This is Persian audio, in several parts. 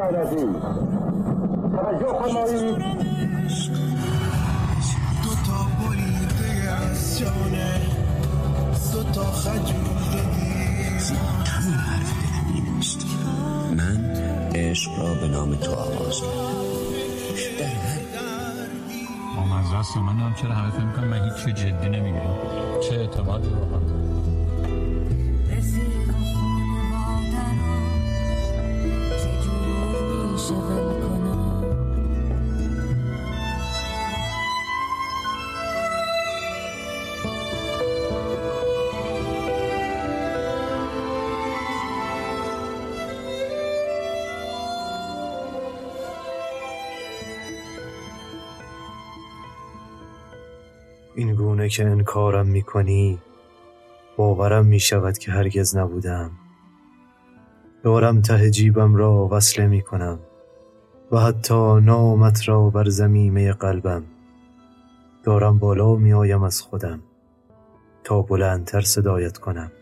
غیرتی توجه فرمایید. دو تا بریده از جانه دو تا من عشق را به نام تو آغاز از دست من هم چرا همه فکر می‌کنم من هیچ جدی نمی‌گیرم چه اعتمادی رو گونه که انکارم می‌کنی باورم می‌شود که هرگز نبودم. دارم ته جیبم را وصله می‌کنم و حتی نامت را بر زمینه قلبم. دارم بالا میآیم از خودم تا بلندتر صدایت کنم.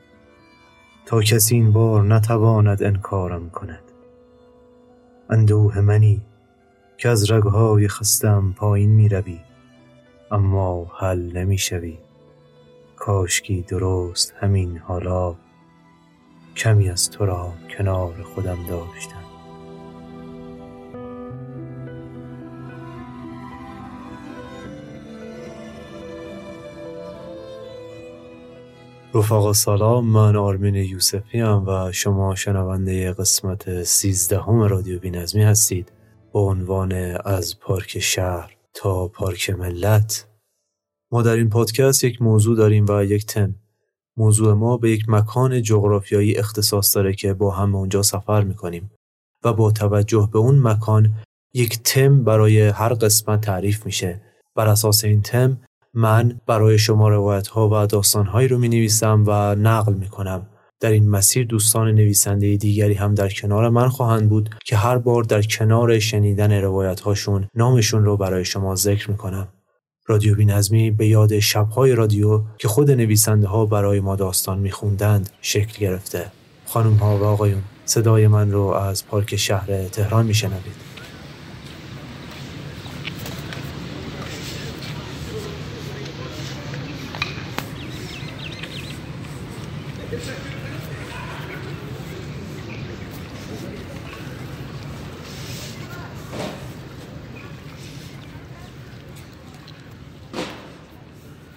تا کسی این بار نتواند انکارم کند. اندوه منی که از رگهای خستم پایین می روی اما حل نمی شوی کاشکی درست همین حالا کمی از تو را کنار خودم داشتم. رفقا سلام من آرمین یوسفی هم و شما شنونده قسمت سیزدهم رادیو بینظمی هستید. با عنوان از پارک شهر تا پارک ملت. ما در این پادکست یک موضوع داریم و یک تم. موضوع ما به یک مکان جغرافیایی اختصاص داره که با هم اونجا سفر می‌کنیم و با توجه به اون مکان یک تم برای هر قسمت تعریف میشه. بر اساس این تم من برای شما روایت ها و داستان هایی رو می نویسم و نقل می کنم. در این مسیر دوستان نویسنده دیگری هم در کنار من خواهند بود که هر بار در کنار شنیدن روایت هاشون نامشون رو برای شما ذکر می کنم. رادیو بینظمی به یاد شبهای رادیو که خود نویسنده ها برای ما داستان می خوندند شکل گرفته. خانم ها و آقایون صدای من رو از پارک شهر تهران می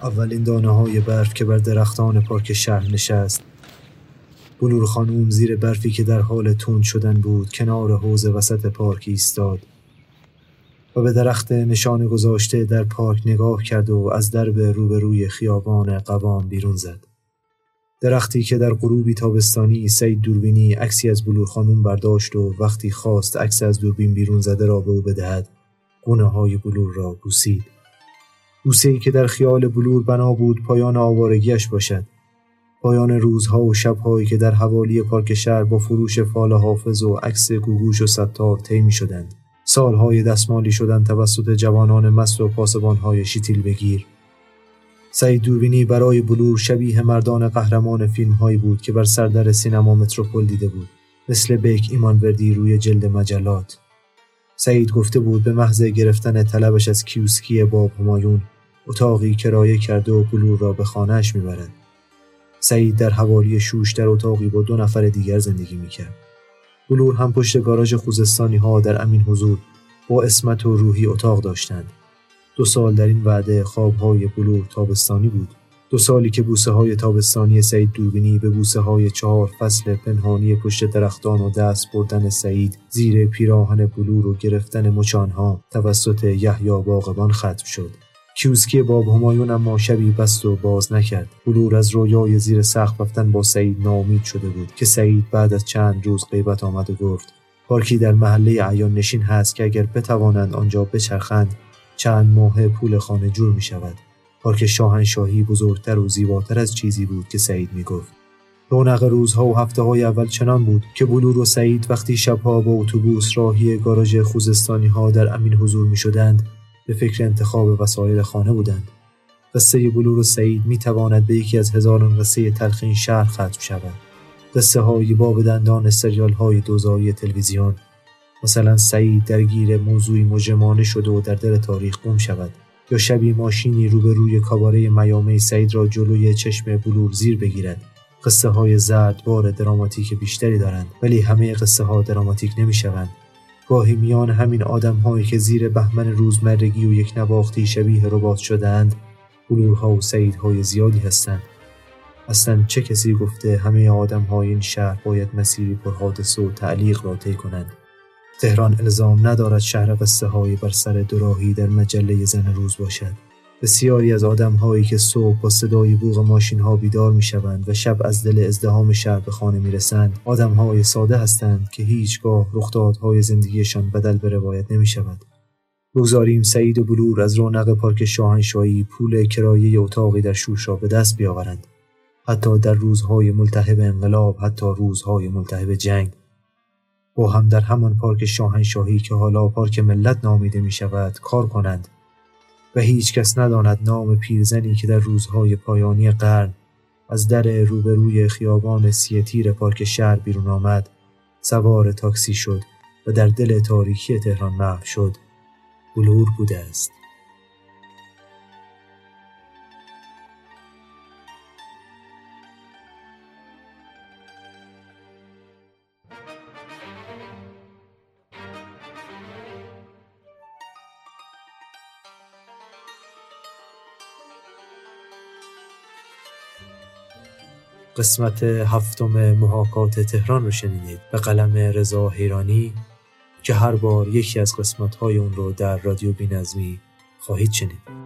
اولین دانه های برف که بر درختان پارک شهر نشست. بلور خانوم زیر برفی که در حال تند شدن بود کنار حوز وسط پارک ایستاد و به درخت نشان گذاشته در پارک نگاه کرد و از درب روبروی خیابان قوام بیرون زد. درختی که در غروبی تابستانی سید دوربینی عکسی از بلور خانوم برداشت و وقتی خواست عکس از دوربین بیرون زده را به او بدهد گونه های بلور را بوسید. بوسه ای که در خیال بلور بنا بود پایان آوارگیش باشد. پایان روزها و شبهایی که در حوالی پارک شهر با فروش فال حافظ و عکس گوگوش و ستار طی شدند سالهای دستمالی شدند توسط جوانان مست و پاسبانهای شیتیل بگیر. سعید دوربینی برای بلور شبیه مردان قهرمان فیلم هایی بود که بر سردر سینما متروپول دیده بود. مثل بیک ایمانوردی روی جلد مجلات. سعید گفته بود به محض گرفتن طلبش از کیوسکی باب همایون اتاقی کرایه کرده و بلور را به خانهش می‌برد سعید در حوالی شوش در اتاقی با دو نفر دیگر زندگی می‌کرد. بلور هم پشت گاراژ خوزستانی ها در امین حضور با اسمت و روحی اتاق داشتند. دو سال در این وعده خوابهای بلور تابستانی بود. دو سالی که بوسه های تابستانی سعید دوربینی به بوسه های چهار فصل پنهانی پشت درختان و دست بردن سعید زیر پیراهن بلور و گرفتن مچانها توسط یحیی باغبان ختم شد. کیوسکی باب همایون اما شبی بست و باز نکرد. بلور از رویای زیر سقف رفتن با سعید ناامید شده بود که سعید بعد از چند روز غیبت آمد و گفت پارکی در محله عیان نشین هست که اگر بتوانند آنجا بچرخند چند ماه پول خانه جور می شود. پارک شاهنشاهی بزرگتر و زیباتر از چیزی بود که سعید می گفت. رونق روزها و هفته های اول چنان بود که بلور و سعید وقتی شبها با اتوبوس راهی گاراژ خوزستانی ها در امین حضور می شدند به فکر انتخاب وسایل خانه بودند. قصه بلور و سعید می تواند به یکی از هزاران قصه تلخ این شهر ختم شود. قصه های باب دندان سریال های دوزاری تلویزیون مثلا سعید درگیر موضوعی مجرمانه شده و در دل تاریخ گم شود یا شبی ماشینی روبروی کاباره میامه سعید را جلوی چشم بلور زیر بگیرد قصه های زرد بار دراماتیک بیشتری دارند ولی همه قصه ها دراماتیک نمی شوند گاهی میان همین آدم هایی که زیر بهمن روزمرگی و یک نواختی شبیه ربات شدهاند بلورها و سعیدهای زیادی هستند. اصلا چه کسی گفته همه آدم های این شهر باید مسیری پر حادثه و تعلیق را طی کنند؟ تهران الزام ندارد شهر قصه های بر سر دراهی در مجله زن روز باشد. بسیاری از آدم هایی که صبح با صدای بوغ ماشین ها بیدار می شوند و شب از دل ازدهام شهر به خانه می رسند آدم های ساده هستند که هیچگاه رخدادهای زندگیشان بدل به روایت نمی شود بگذاریم سعید و بلور از رونق پارک شاهنشاهی پول کرایه اتاقی در شوش را به دست بیاورند. حتی در روزهای ملتهب انقلاب حتی روزهای ملتهب جنگ. با هم در همان پارک شاهنشاهی که حالا پارک ملت نامیده می شود کار کنند. و هیچ کس نداند نام پیرزنی که در روزهای پایانی قرن از در روبروی خیابان سیتیر پارک شهر بیرون آمد سوار تاکسی شد و در دل تاریکی تهران محو شد. بلور بوده است. قسمت هفتم محاکات تهران رو شنیدید. به قلم رضا حیرانی که هر بار یکی از قسمت های اون رو در رادیو بینظمی خواهید شنید.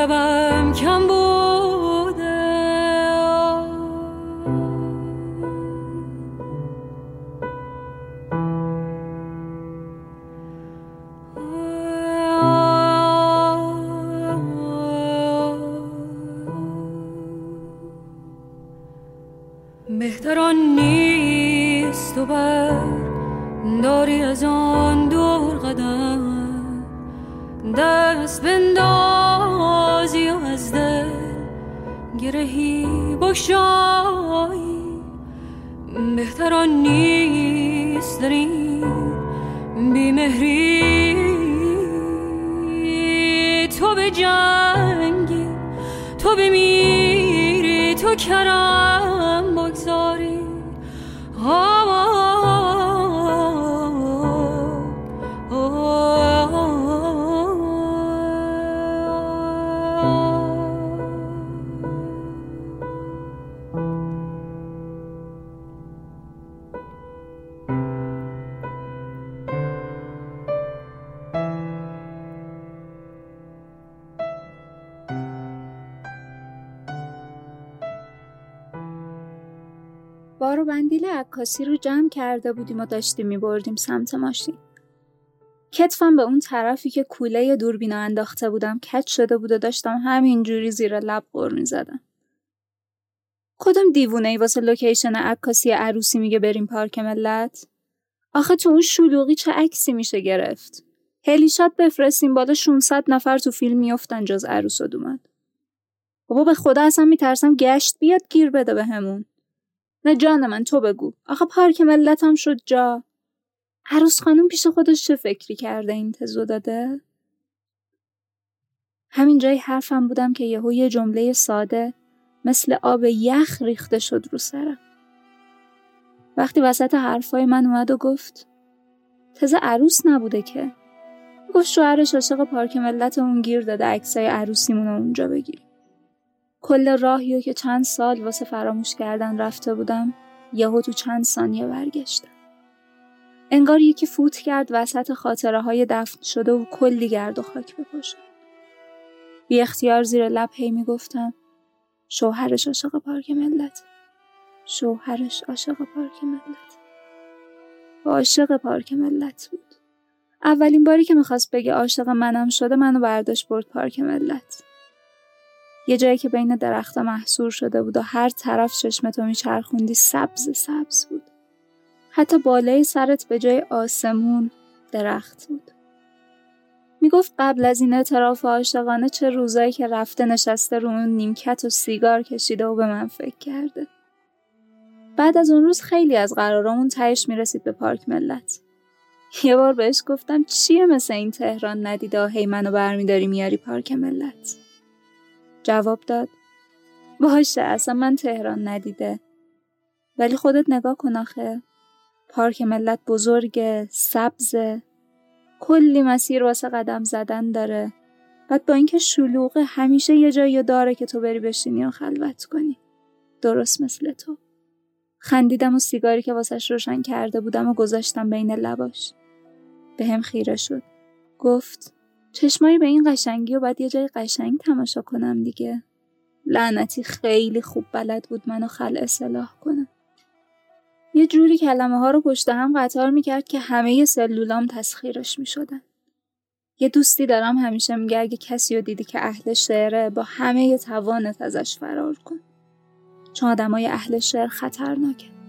لبم کم بوده بار و بندیل عکاسی رو جمع کرده بودیم و داشتیم میبردیم سمت ماشین. کتفم به اون طرفی که کوله دوربینا انداخته بودم کج شده بود و داشتم همینجوری زیر لب غر می‌زدم. کدوم دیوونه ای واسه لوکیشن عکاسی عروسی میگه بریم پارک ملت؟ آخه تو اون شلوغی چه عکسی میشه گرفت؟ هلیشات بفرستیم بالا 600 نفر تو فیلم میافتن جز عروس و دومد. بابا به خدا اصلا میترسم گشت بیاد گیر بده به همون. نه جان من تو بگو. آخه پارک ملتم شد جا. عروس خانم پیش خودش چه فکری کرده این تزو داده؟ همین جای حرفم بودم که یهو یه جمله ساده مثل آب یخ ریخته شد رو سرم. وقتی وسط حرفای من اومد و گفت تزه عروس نبوده که. گفت شوهرش عاشق پارک ملت اون گیر داده عکسای عروسیمون رو اونجا بگیریم کل راهی که چند سال واسه فراموش کردن رفته بودم یهو تو چند ثانیه برگشتم. انگار یکی فوت کرد وسط خاطره های دفن شده و کلی گرد و خاک بپاشه بی اختیار زیر لب هی می‌گفتم شوهرش عاشق پارک ملت شوهرش عاشق پارک ملت. عاشق پارک ملت بود. اولین باری که می‌خواست بگه عاشق منم شده منو برداشت برد پارک ملت. یه جایی که بین درختا محصور شده بود و هر طرف چشمتو میچرخوندی سبز سبز بود. حتی بالای سرت به جای آسمون درخت بود. می‌گفت قبل از این اعتراف عاشقانه چه روزایی که رفته نشسته رو اون نیمکت و سیگار کشیده و به من فکر کرده. بعد از اون روز خیلی از قرارامون تهش می‌رسید به پارک ملت. یه بار بهش گفتم چیه مثل این تهران؟ ندیده هی منو برمیداری میاری پارک ملت. جواب داد. باشه اصلا من تهران ندیده. ولی خودت نگاه کن آخه. پارک ملت بزرگ سبز کلی مسیر واسه قدم زدن داره. بعد با اینکه شلوغه همیشه یه جایی داره که تو بری بشینی و خلوت کنی. درست مثل تو. خندیدم و سیگاری که واسش روشن کرده بودم و گذاشتم بین لباش. به هم خیره شد. گفت چشمایی به این قشنگی و باید یه جای قشنگ تماشا کنم دیگه لعنتی خیلی خوب بلد بود منو خل اصلاح کنم یه جوری کلمه ها رو پشت هم قطار می‌کرد که همه سلولام تسخیرش می‌شدن. یه دوستی دارم همیشه میگه اگه کسی رو دیدی که اهل شعره با همه توانت ازش فرار کن. چون آدمای اهل شعر خطرناکه.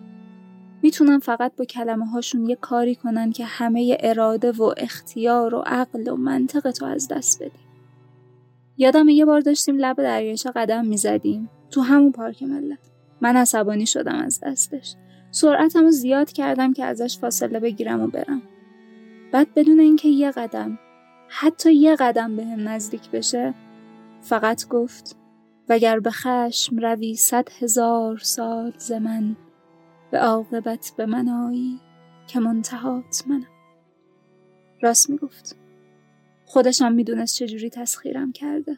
می‌تونن فقط با کلمه هاشون یه کاری کنن که همه اراده و اختیار و عقل و منطق تو از دست بدی. یادم یه بار داشتیم لب دریاچه قدم می‌زدیم تو همون پارک ملت. من عصبانی شدم از دستش. سرعتم رو زیاد کردم که ازش فاصله بگیرم و برم. بعد بدون اینکه یه قدم حتی یه قدم به هم نزدیک بشه فقط گفت وگر به خشم روی صد هزار سال ز من به عاقبت به من آیی که منتهات منم راست می‌گفت خودشم می‌دونست چجوری تسخیرم کرده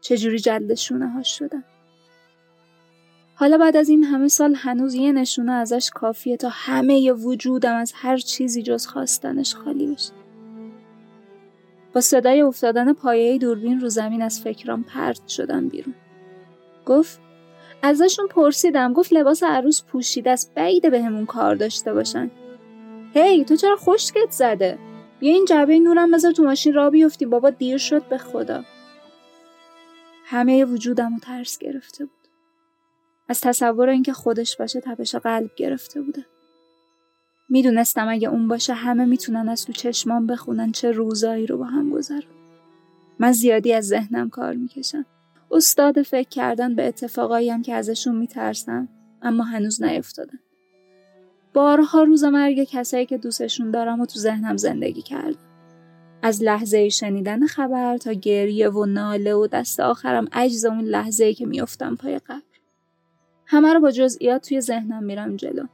چجوری جلد شونه هاش شدم حالا بعد از این همه سال هنوز یه نشونه ازش کافیه تا همه ی وجودم از هر چیزی جز خواستنش خالی بشه. با صدای افتادن پایه دوربین رو زمین از فکرام پرت شدم بیرون. گفت ازشون پرسیدم گفت لباس عروس پوشیده است بعیده همون کار داشته باشن. هی تو چرا خشکت زده؟ بیا این جعبه نورم بذار تو ماشین را بیفتیم بابا دیر شد به خدا. همه وجودم رو ترس گرفته بود. از تصور اینکه خودش باشه تپش قلب گرفته بوده. می‌دونستم اگه اون باشه همه می‌تونن از تو چشمان بخونن چه روزایی رو با هم گذرن. من زیادی از ذهنم کار می‌کشم. استاد فکر کردن به اتفاقایی هم که ازشون میترسم اما هنوز نیفتادن. بارها روز مرگ کسایی که دوستشون دارم و تو ذهنم زندگی کردم. از لحظه شنیدن خبر تا گریه و ناله و دست آخرم عجز اون لحظه که میافتم پای قبر. همه رو با جزئیات توی ذهنم میرم جلو.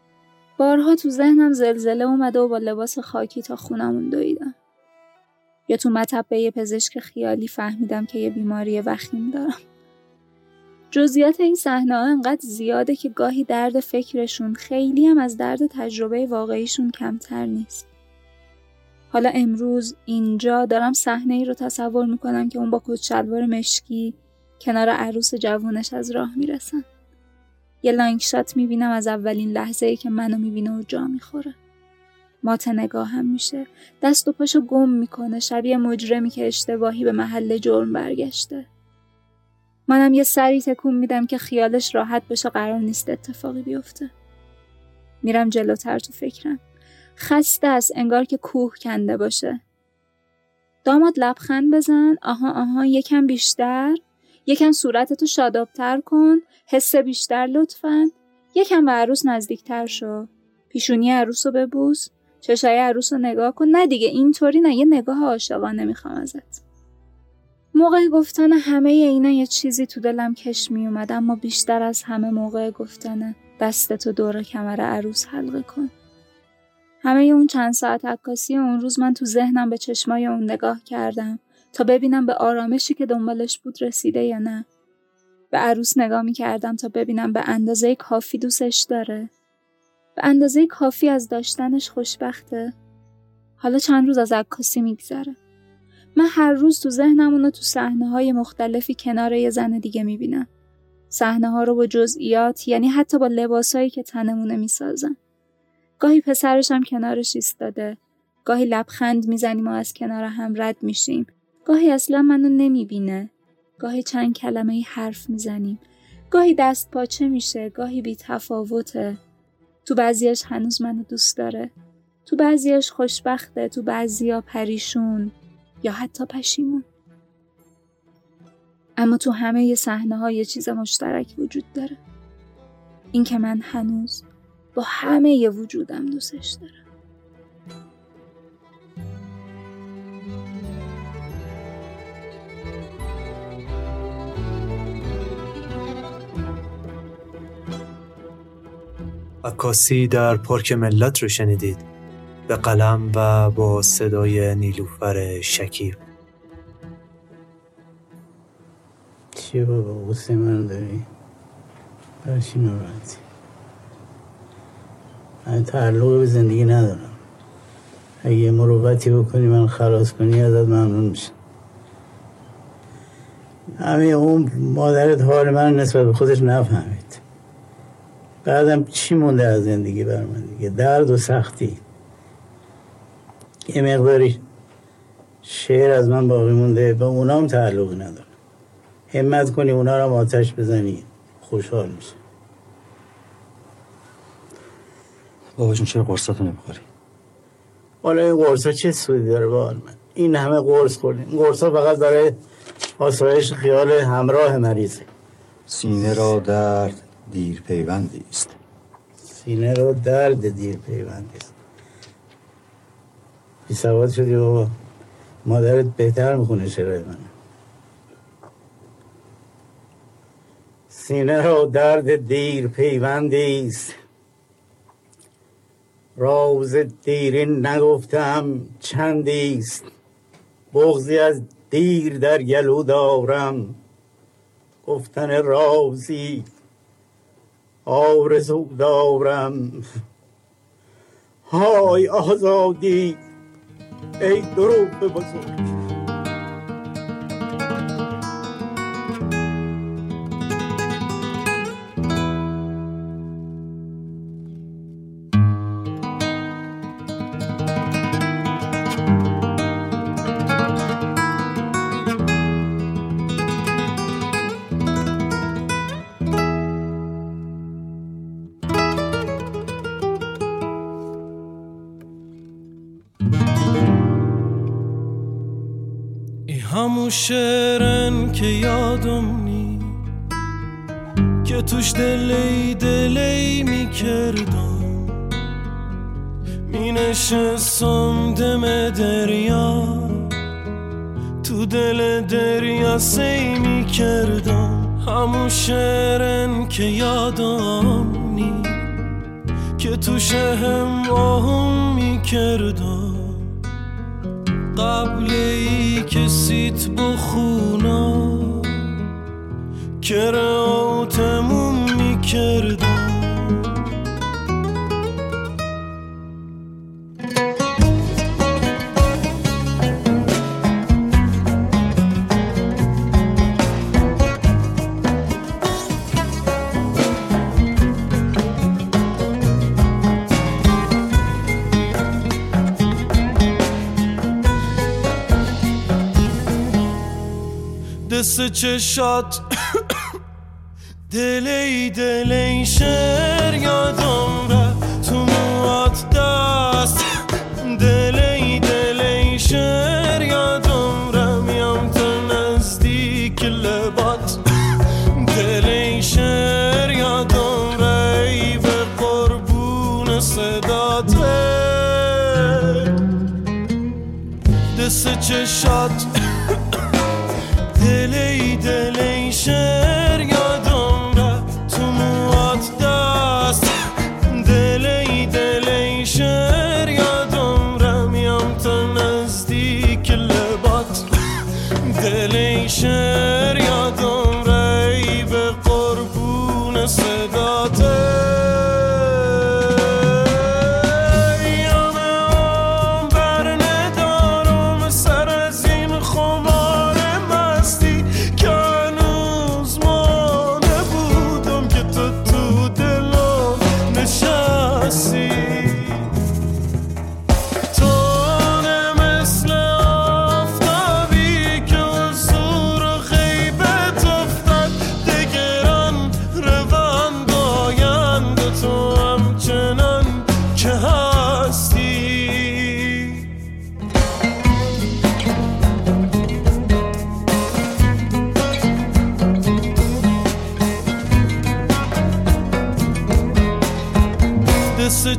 بارها تو ذهنم زلزله اومده و با لباس خاکی تا خونمون دویدم. یا تو مطبه پزشک خیالی فهمیدم که یه بیماری وخیم دارم. جزئیات این صحنه ها انقدر زیاده که گاهی درد فکرشون خیلی هم از درد تجربه واقعیشون کمتر نیست. حالا امروز اینجا دارم صحنه ای رو تصور می‌کنم که اون با کت شلوار مشکی کنار عروس جوونش از راه می‌رسن. یه لانگ شات می‌بینم از اولین لحظه ای که منو می‌بینه و جا می‌خوره. مات نگاه هم میشه. دست و پاشو گم می‌کنه شبیه مجرمی که اشتباهی به محل جرم برگشته. منم یه سری تکون میدم که خیالش راحت بشه قرار نیست اتفاقی بیفته. میرم جلوتر تو فکرم. خسته است انگار که کوه کنده باشه. داماد لبخند بزن. آها آها یکم بیشتر. یکم صورتتو شادابتر کن. حس بیشتر لطفا. یکم به عروس نزدیکتر شو. پیشونی عروس رو ببوس. چشای عروس رو نگاه کن. نه دیگه اینطوری نه. یه نگاه عاشقانه می‌خوام ازت. موقع گفتن همه اینا یه چیزی تو دلم کش می اومد اما بیشتر از همه موقع گفتن دستتو دور کمر عروس حلقه کن همه اون چند ساعت عکاسی اون روز من تو ذهنم به چشمای اون نگاه کردم تا ببینم به آرامشی که دنبالش بود رسیده یا نه به عروس نگاه می کردم تا ببینم به اندازه کافی دوستش داره. به اندازه کافی از داشتنش خوشبخته. حالا چند روز از عکاسی میگذره. من هر روز تو ذهنم رو تو صحنه های مختلفی کنار یه زن دیگه می‌بینم. صحنه ها رو با جزئیات یعنی حتی با لباسایی که تنمونه می‌سازن. گاهی پسرش هم کنارش ایستاده. گاهی لبخند می‌زنیم و از کنار هم رد میشیم. گاهی اصلا منو نمی‌بینه. گاهی چند کلمه حرف می‌زنیم. گاهی دست پاچه میشه. گاهی بی تفاوته. تو بعضیش هنوز منو دوست داره. تو بعضیش خوشبخته. تو بعضیا پریشون. یا حتی پشیمون. اما تو همه صحنه ها یه چیز مشترک وجود داره. این که من هنوز با همه ی وجودم دوستش دارم. عکاسی در پارک ملت رو شنیدید به قلم و با صدای نیلوفر شکیب. چیه بابا غصه من داری؟ برای چی من تعلق به زندگی ندارم. اگه مروبتی بکنی من خلاص کنی ازت ممنون میشم. همه اون مادرت حال من نسبت به خودش نفهمید. بعدم چی مونده از زندگی بر من دیگه؟ درد و سختی. یه مقداری شعر از من باقی مونده به اونام تعلقی ندارم. همت کنی اونا رو هم آتش بزنی خوشحال میشه بابا جون چرا قرصاتو نمی‌خوری؟ حالا این قرصا چه سودی داره با من این همه قرص خوردیم. قرصا فقط برای آسایش خیال همراه مریضه. سینه را درد دیر پیوندی است. سینه را درد دیر پیوندی است. بی سواد شدی بابا. مادرت بهتر می‌خونه شعرهای من سینه را درد دیر پیوندی است راز دیرین نگفتم چندی است بغزی از دیر در گلو دارم. گفتن رازی آرزو دارم. های آزادی ای دروغ بزرگ همون شعرن که یادم نی که توش دلی دلی می‌کردم. می نشستم دم دریا. تو دل دریا سی می‌کردم. همون شعرن که یادم نی که توش هم آهم می‌کردم. قبل ای که سیت بخونا کراتمون می‌کردم. دست چشات دلی دلی شر یادم ره تو موات دست دلی دلی شر یادم ره میم تا نزدیک لبات دلی شر یادم ره ای به قربون صداته دست چشات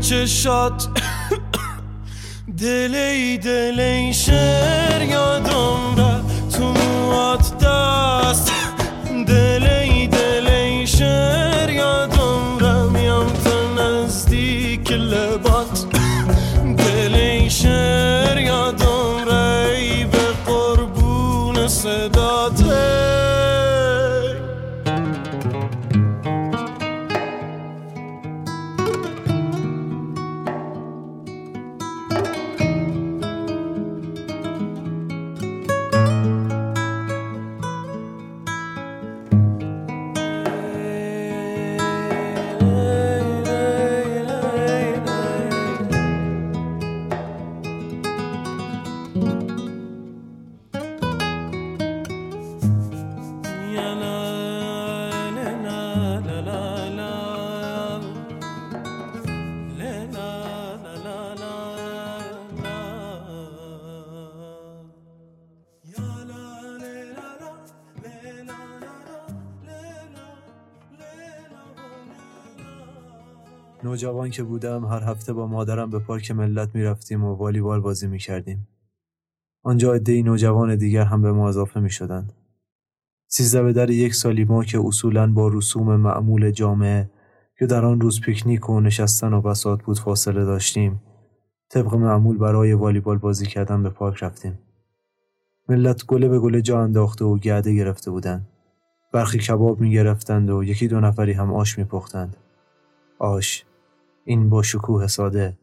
چشات دلی دلی شر یادم را تو موات دست. نوجوان که بودم هر هفته با مادرم به پارک ملت می‌رفتیم و والیبال بازی می‌کردیم. آنجا عدهای نوجوان دیگر هم به ما اضافه می شدند. سیزده به در یک سالی ما که اصولا با رسوم معمول جامعه که در آن روز پیکنیک و نشستن و بساط بود فاصله داشتیم طبق معمول برای والیبال بازی کردن به پارک رفتیم. ملت گله به گله جا انداخته و گرده گرفته بودند. برخی کباب می گرفتند و یکی دو نفری هم آش می پختند. آش این با شکوه ساده.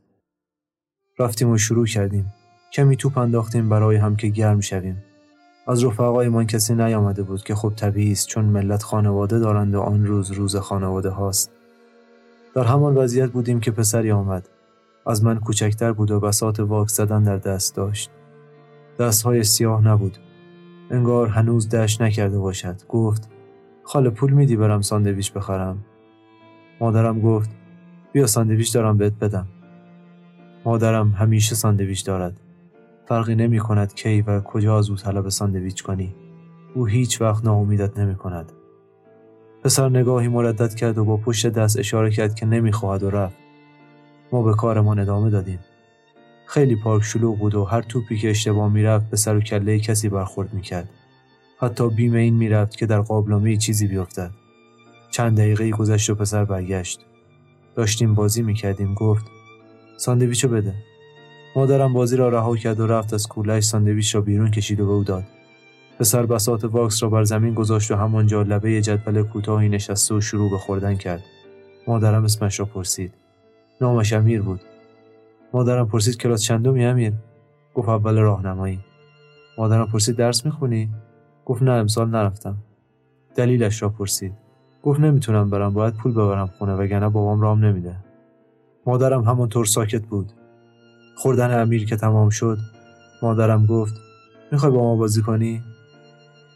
رفتیم و شروع کردیم. کمی توپ انداختیم برای هم که گرم شویم. از رفقایمان کسی نیامده بود که خب طبیعی است چون ملت خانواده دارند و آن روز روز خانواده هاست. در همان وضعیت بودیم که پسری آمد. از من کوچکتر بود و بسات واک زدن در دست داشت. دستهای سیاه نبود. انگار هنوز دشت نکرده باشد. گفت خاله پول میدی برم ساندویچ بخرم؟ مادرم گفت بیا ساندویچ دارم بهت بدم. مادرم همیشه ساندویچ دارد. فرقی نمی کند کی و کجا از او طلب ساندویچ کنی. او هیچ وقت ناامیدت نمی کند. پسر نگاهی مردد کرد و با پشت دست اشاره کرد که نمی‌خواهد و رفت. ما به کارمان ادامه دادیم. خیلی پارک شلوغ بود و هر توپی که اشتباه می‌رفت به سر و کله کسی برخورد می‌کرد حتی بیم این می‌رفت که در قابلمه چیزی بیفتد. چند دقیقه گذشت و پسر برگشت. داشتیم بازی می‌کردیم گفت ساندویچو بده. مادرم بازی را رها کرد و رفت از کولش ساندویچ را بیرون کشید و به او داد. پسر بسات واکس را بر زمین گذاشت و همانجا لبه جدول کوتاهی نشسته و شروع به خوردن کرد. مادرم اسمش را پرسید. نامش امیر بود. مادرم پرسید کلاس چندمی امیر؟ گفت اول راهنمایی. مادرم پرسید درس می‌خونی؟ گفت نه امسال نرفتم. دلیلش را پرسید. گفت نمی‌تونم برم باید پول ببرم خونه وگرنه بابام رام نمیده. مادرم همانطور ساکت بود. خوردن امیر که تمام شد مادرم گفت می‌خوای با ما بازی کنی؟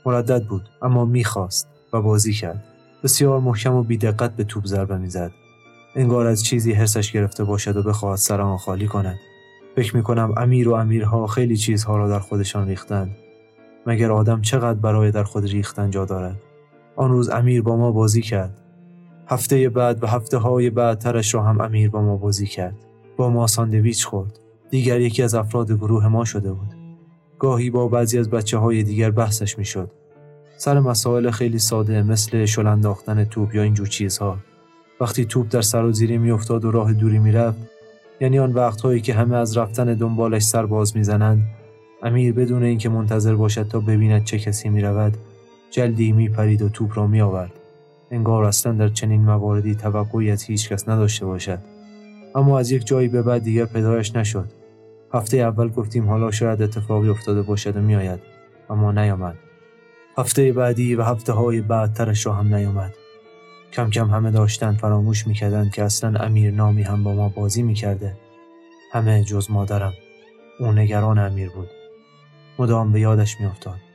مردد بود اما می‌خواست و بازی کرد. بسیار محکم و بیدقت به توپ ضربه می‌زد. انگار از چیزی حرسش گرفته باشد و بخواهد سر آن خالی کند. فکر می‌کنم امیر و امیرها خیلی چیزها را در خودشان ریختند. مگر آدم چقدر برای در خود ریختن جا دارد؟ آن روز امیر با ما بازی کرد. هفته بعد و هفته های بعدترش را هم امیر با ما بازی کرد. با ما ساندویچ خورد. دیگر یکی از افراد گروه ما شده بود. گاهی با بعضی از بچه های دیگر بحثش می‌شد. سر مسائل خیلی ساده مثل شل انداختن توپ یا اینجور چیزها. وقتی توپ در سر و زیری میافتاد و راه دوری می‌رفت یعنی آن وقتهایی که همه از رفتن دنبالش سر باز می‌زنند امیر بدون اینکه منتظر باشد تا ببیند چه کسی می‌رود جلدی میپرید و توپ را میآورد. انگار اصلا در چنین مواردی توقعی از هیچکس نداشته باشد. اما از یک جایی به بعد دیگر پدرش نشد. هفته اول گفتیم حالا شاید اتفاقی افتاده باشد و میآید اما نیامد. هفته بعدی و هفته های بعدترش را هم نیامد. کم کم همه داشتن فراموش می‌کردند که اصلا امیر نامی هم با ما بازی می‌کرده. همه جز مادرم. او نگران امیر بود. مدام به یادش میافتاد.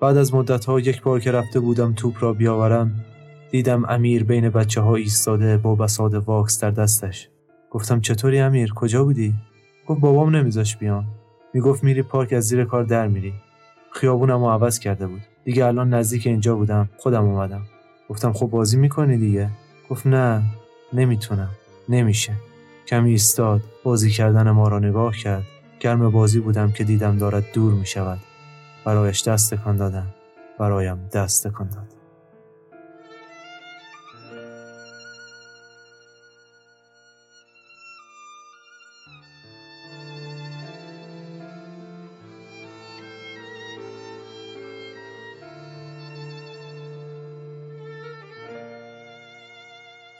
بعد از مدت ها یک بار که رفته بودم توپ را بیاورم دیدم امیر بین بچه ها ایستاده با بساد واکس در دستش. گفتم چطوری امیر؟ کجا بودی؟ گفت بابام نمیذاش بیام. می‌گفت میری پارک از زیر کار در میری. خیابونم رو عوض کرده بود. دیگه الان نزدیک اینجا بودم خودم اومدم. گفتم خب بازی می‌کنی دیگه؟ گفت نه نمی‌تونم. نمیشه. کمی ایستاد بازی کردن ما را نگاه کرد. گرم بازی بودم که دیدم دارد دور می شود برایش دست تکان دادم. برایم دست تکان داد.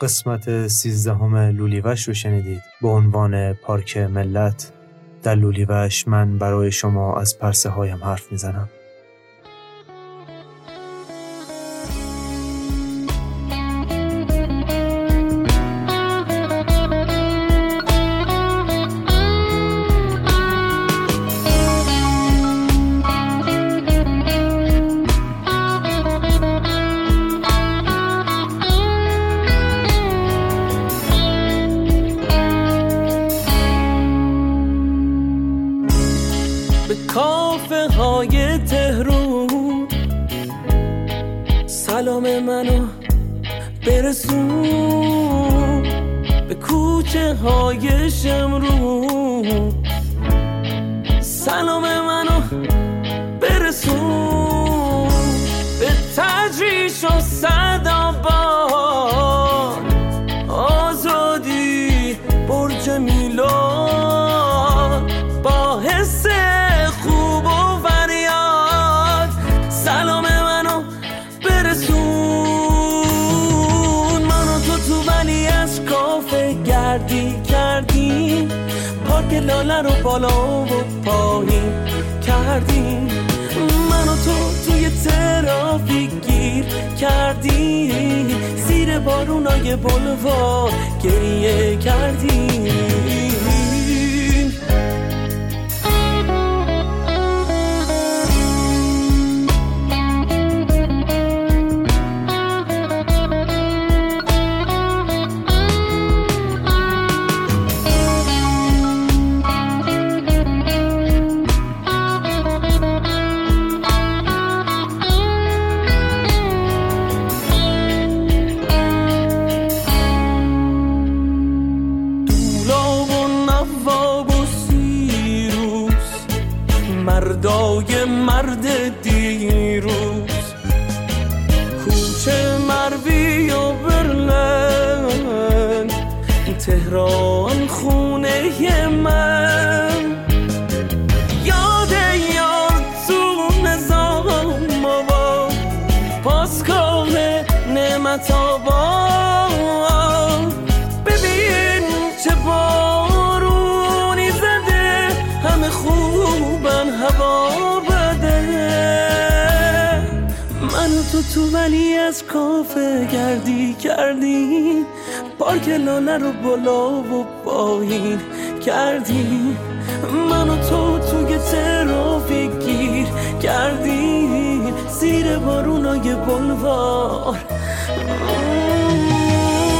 قسمت سیزدهم لولیوش رو شنیدید. به عنوان پارک ملت در لولیوش من برای شما از پرسه هایم حرف می‌زنم. برسون به تجریش و صدابان گیر کردیم زیر بارونای بلوار گریه کردیم دیروز کوچه مروی و برلن تهران خونه من. کردیم پارک لاله رو بالا و پایین کردیم من و تو توی ترافیک گیر کردیم زیر بارونای بلوار.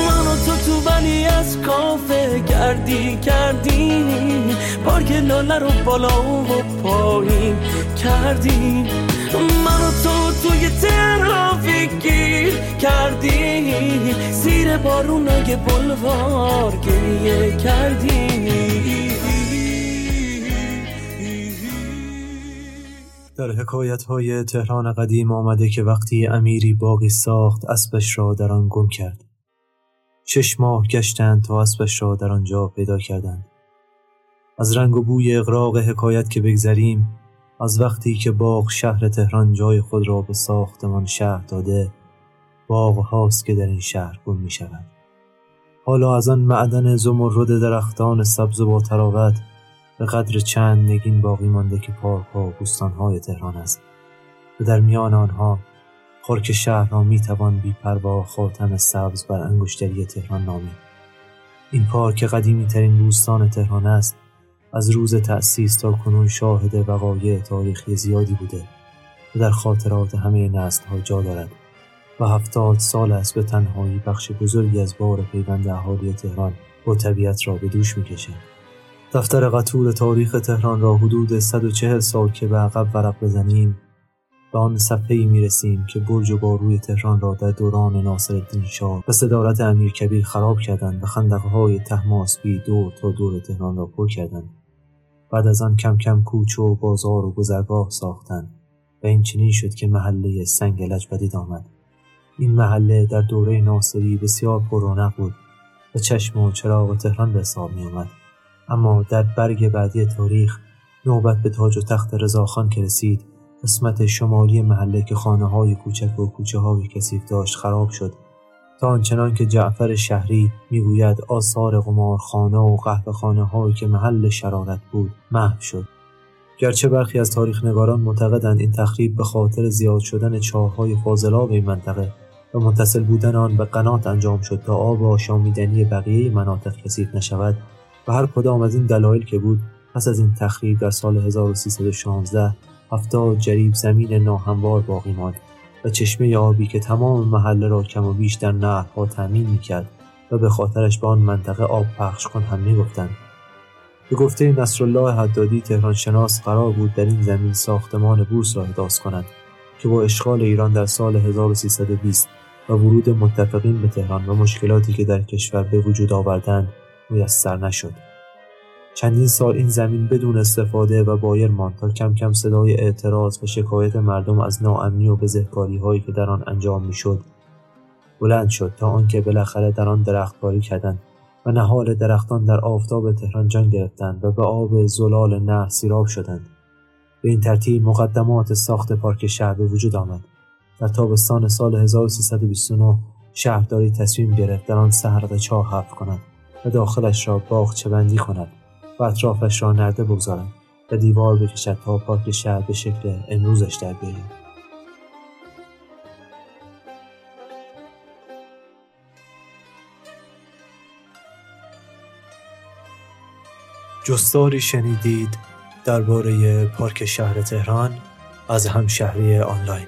من و تو تو ولی از کافه گردی کردیم پارک لاله رو بالا و پایین کردیم من و تو توی ترافیک گیر کردیم زیر بارونای بلوار گریه کردیم در حکایت های تهران قدیم آمده که وقتی امیری باقی ساخت اسبش را در آن گم کرد. شش ماه گشتند تا اسبش را در آنجا پیدا کردند. از رنگ و بوی اغراق حکایت که بگذریم از وقتی که باغ شهر تهران جای خود را به ساختمان شهر داده باغ هاست که در این شهر گم می شود حالا از آن معدن زمرد درختان سبز و با تراوت به قدر چند نگین باقی مانده که پارک ها و بوستان های تهران است. و در میان آنها خرک شهر را می توان بی پروا خاتم سبز بر انگشتری تهران نامید. این پارک قدیمی ترین بوستان تهران است. از روز تأسیس تا کنون شاهد وقایع تاریخی زیادی بوده و در خاطرات همه نسل ها جا دارد و هفتاد سال است به تنهایی بخش بزرگی از بار پیوند اهالی تهران با طبیعت را به دوش می‌کشد دفتر قطور تاریخ تهران را حدود 140 سال که به عقب ورق بزنیم به آن صفحه که برج و باروی تهران را در دوران ناصرالدین شاه و صدارت امیر کبیر خراب کردند و خندقه های تهماسبی دور تا دور تهران را پر کردند. بعد از آن کم کم کوچه و بازار و گذرگاه ساختند و این چنین شد که محله سنگ لج پدید آمد. این محله در دوره ناصری بسیار پررونق بود و چشم و چراغ تهران به حساب می آمد. اما در برگ بعدی تاریخ نوبت به تاج و تخت رضاخان که رسید قسمت شمالی محله که خانه های کوچک و کوچه های کثیف داشت خراب شد تا آنچنان که جعفر شهری می‌گوید آثار قمارخانه و قهوه خانه هایی که محل شرارت بود محو شد. گرچه برخی از تاریخ نگاران معتقدند این تخریب به خاطر زیاد شدن چاههای فاضلاب این منطقه و متصل بودن آن به قنات انجام شد تا آب آشامیدنی بقیه مناطق کثیف نشود و هر کدام از این دلایل که بود پس از این تخریب در سال 1316 هفتاد جریب زمین ناهموار باقی ماند. و چشمه آبی که تمام محله را کم و بیش در نهرها تأمین می‌کرد و به خاطرش به آن منطقه آب پخش کن هم می‌گفتند. به گفته نصرالله حدادی تهران شناس قرار بود در این زمین ساختمان بورس را احداث کند که با اشغال ایران در سال 1320 و ورود متفقین به تهران و مشکلاتی که در کشور به وجود آوردند میسر نشد. چندین سال این زمین بدون استفاده و بایر ماند تا کم کم صدای اعتراض و شکایت مردم از ناامنی و بزهکاری هایی که در آن انجام می‌شد بلند شد تا آنکه بالاخره در آن درختکاری کردند و نهال درختان در آفتاب تهران جان گرفتند و به آب زلال نهر سیراب شدند. به این ترتیب مقدمات ساخت پارک شهر به وجود آمد. در تابستان سال 1329 شهرداری تصمیم گرفت در آن سهرق چاه حفر کند و داخلش را باغچه بندی کند. و اطرافش را نرده بگذارند و دیوار بکشد تا پارک شهر به شکل امروزش در بیاید جستاری شنیدید درباره پارک شهر تهران از همشهری آنلاین.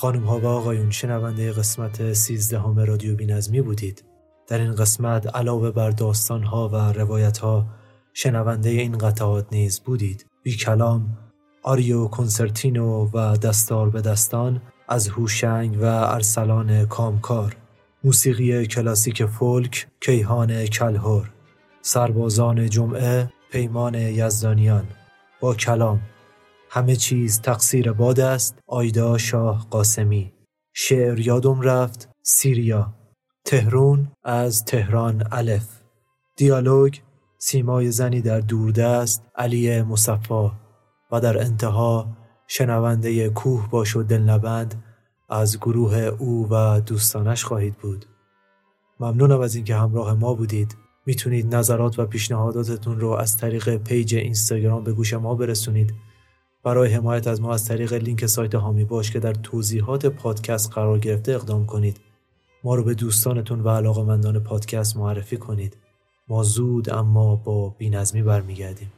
خانم ها و آقایون شنونده قسمت سیزدهم رادیو بینظمی بودید. در این قسمت علاوه بر داستان ها و روایت ها شنونده این قطعات نیز بودید. بی کلام آریو کنسرتینو و دستار به دستان از هوشنگ و ارسلان کامکار. موسیقی کلاسیک فولک کیهان کلهور سربازان جمعه پیمان یزدانیان. با کلام. همه چیز تقصیر باد است. آیدا شاه قاسمی. شعر یادم رفت. سیریا. تهرون از تهران الف. دیالوگ سیمای زنی در دوردست علی مصفا و در انتها شنونده کوه باش و دل نبند از گروه او و دوستانش خواهید بود. ممنونم از اینکه همراه ما بودید. می‌تونید نظرات و پیشنهاداتتون رو از طریق page اینستاگرام به گوش ما برسونید. برای حمایت از ما از طریق لینک سایت حامی باش که در توضیحات پادکست قرار گرفته اقدام کنید. ما رو به دوستانتون و علاقمندان پادکست معرفی کنید. ما زود اما با بینظمی برمیگردیم.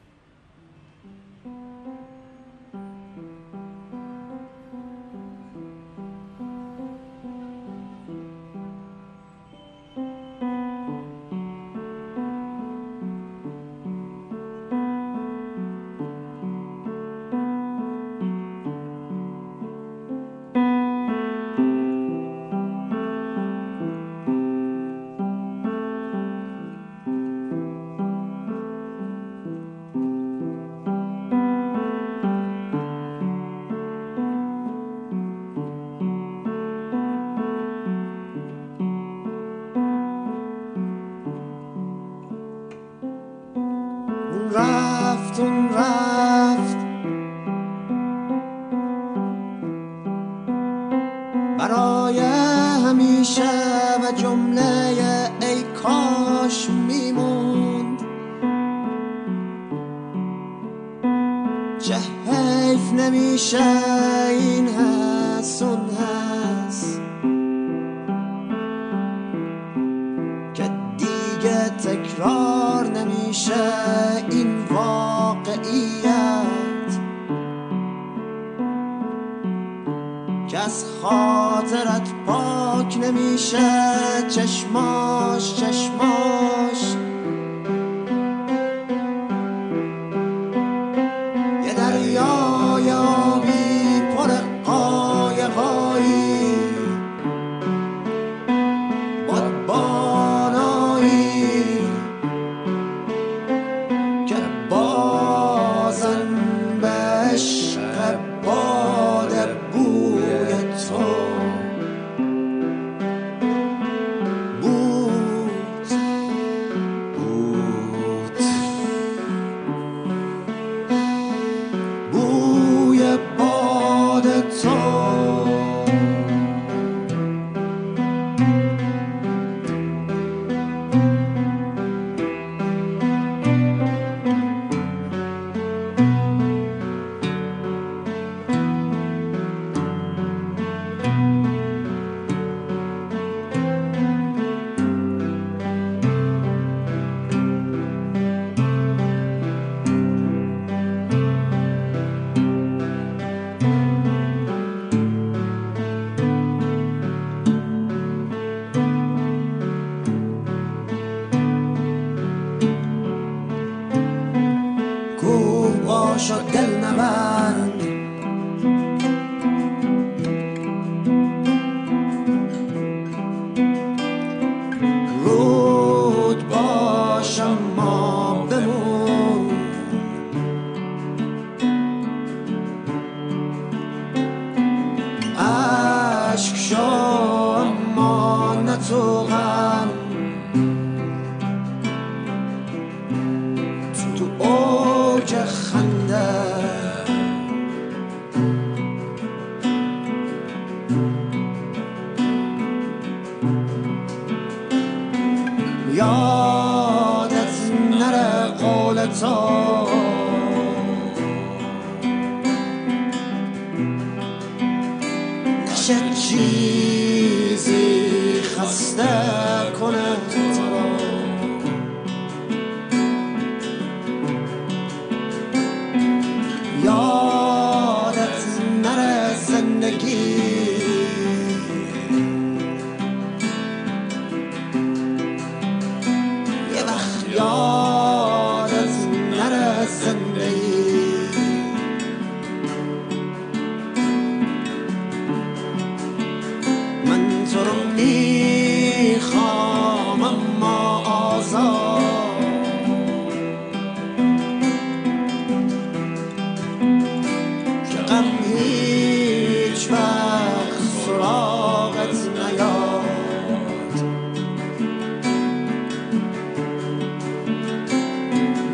که از خاطرت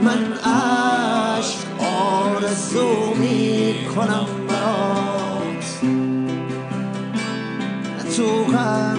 من عشق آرزو می کنم برات. تو غم